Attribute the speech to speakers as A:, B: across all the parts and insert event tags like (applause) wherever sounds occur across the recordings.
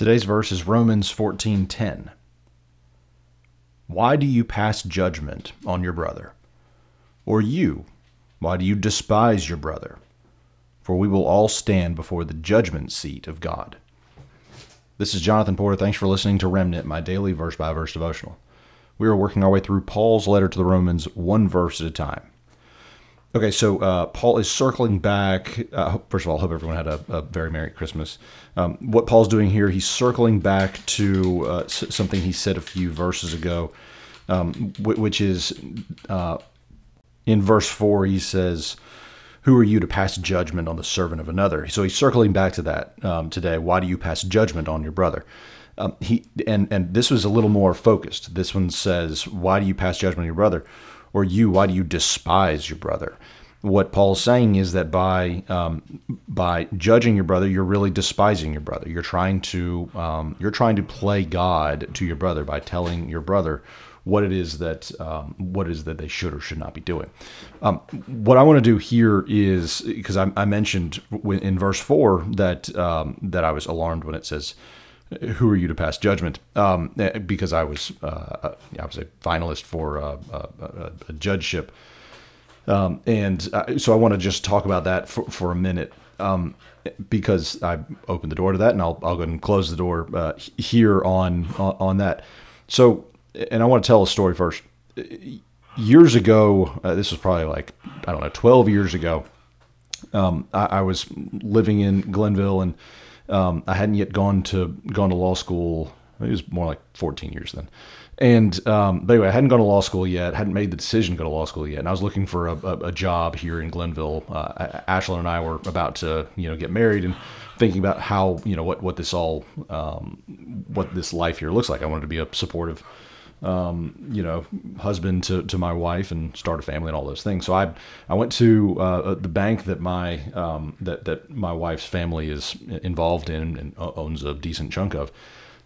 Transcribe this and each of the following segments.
A: Today's verse is Romans 14:10. Why do you pass judgment on your brother? Or you, why do you despise your brother? For we will all stand before the judgment seat of God. This is Jonathan Porter. Thanks for listening to Remnant, my daily verse by verse devotional. We are working our way through Paul's letter to the Romans one verse at a time. Okay, so uh, Paul is circling back. Uh, first of all, I hope everyone had a, a very Merry Christmas. Um, what Paul's doing here, he's circling back to uh, something he said a few verses ago, um, which is uh, in verse 4, he says, Who are you to pass judgment on the servant of another? So he's circling back to that um, today. Why do you pass judgment on your brother? Um, he and and this was a little more focused. This one says, "Why do you pass judgment on your brother?" Or you, why do you despise your brother? What Paul's saying is that by um, by judging your brother, you're really despising your brother. You're trying to um, you're trying to play God to your brother by telling your brother what it is that um, what is that they should or should not be doing. Um, what I want to do here is because I, I, mentioned in verse four that um, that I was alarmed when it says who are you to pass judgment? Um, eh, because I was uh, I was a finalist for uh, a, a, judgeship, um, and uh, so I want to just talk about that for, for a minute um, because I opened the door to that, and I'll I'll go and close the door uh, here on, on on that. So, and I want to tell a story first. Years ago, uh, this was probably like I don't know, twelve years ago. Um, I, I was living in Glenville and um, I hadn't yet gone to gone to law school. It was more like 14 years then. And um, but anyway, I hadn't gone to law school yet. Hadn't made the decision to go to law school yet. And I was looking for a, a, a job here in Glenville. Uh, Ashlyn and I were about to you know get married and thinking about how you know what what this all um, what this life here looks like. I wanted to be a supportive um, you know, husband to, to my wife and start a family and all those things. So I I went to uh, the bank that my um, that that my wife's family is involved in and owns a decent chunk of.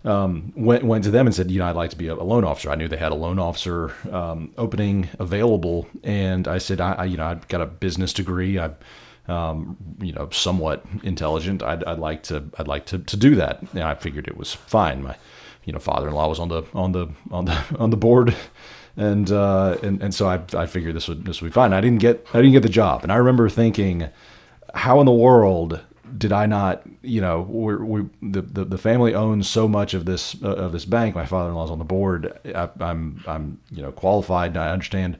A: Um, went went to them and said, you know, I'd like to be a, loan officer. I knew they had a loan officer um, opening available, and I said, I, I, you know I've got a business degree. I um, you know, somewhat intelligent. I'd, I'd like to, I'd like to, to do that. And I figured it was fine. My, you know father-in-law was on the on the on the (laughs) on the board and uh, and and so I, I figured this would this would be fine. I didn't get I didn't get the job, and I remember thinking, how in the world did I not? You know, we we the, the, the family owns so much of this uh, of this bank. My father-in-law's on the board. I, I'm I'm you know qualified. And I understand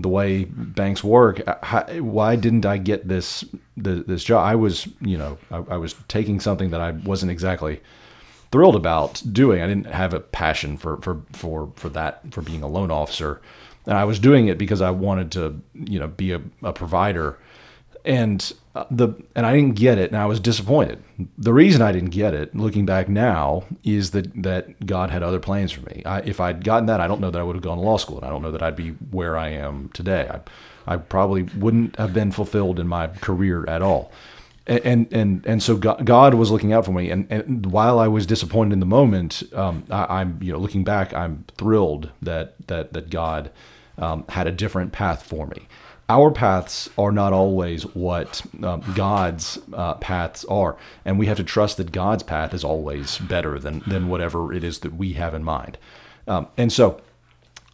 A: the way banks work. How, why didn't I get this the, this job? I was you know I, I was taking something that I wasn't exactly thrilled about doing. I didn't have a passion for for for for that for being a loan officer, and I was doing it because I wanted to you know be a, a provider, and uh, the and I didn't get it, and I was disappointed. The reason I didn't get it, looking back now, is that that God had other plans for me. I, if I'd gotten that, I don't know that I would have gone to law school, and I don't know that I'd be where I am today. I I probably wouldn't have been fulfilled in my career at all and and and so God was looking out for me. And, and while I was disappointed in the moment, um, I, am you know looking back, I'm thrilled that that that God um, had a different path for me. Our paths are not always what um, God's uh, paths are, and we have to trust that God's path is always better than than whatever it is that we have in mind. Um, and so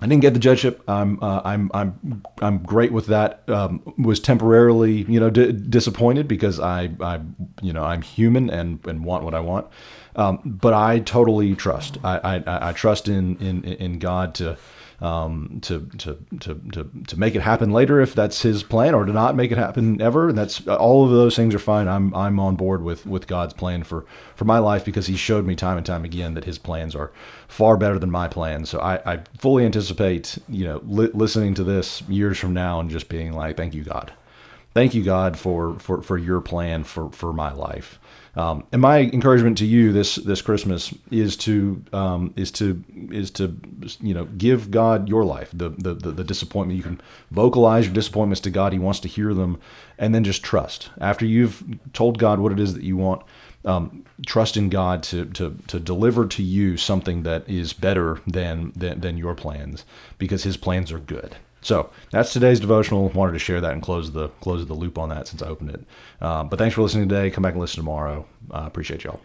A: I didn't get the judgeship. I'm uh, I'm I'm I'm great with that. Um, was temporarily you know d- disappointed because I I you know I'm human and and want what I want. Um, but I totally trust. I, I, I trust in in in God to um, to, to, to, to, to make it happen later if that's his plan or to not make it happen ever. That's all of those things are fine. I'm, I'm on board with, with God's plan for, for my life because he showed me time and time again that his plans are far better than my plans. So I, I fully anticipate, you know, li- listening to this years from now and just being like, thank you, God. Thank you, God, for, for, for your plan for, for my life. Um, and my encouragement to you this this Christmas is to um, is to is to you know give God your life, the, the the the disappointment. You can vocalize your disappointments to God. He wants to hear them, and then just trust. After you've told God what it is that you want, um, trust in God to, to to deliver to you something that is better than, than than your plans, because His plans are good. So that's today's devotional. Wanted to share that and close the close the loop on that since I opened it. Uh, but thanks for listening today. Come back and listen tomorrow. Uh, appreciate y'all.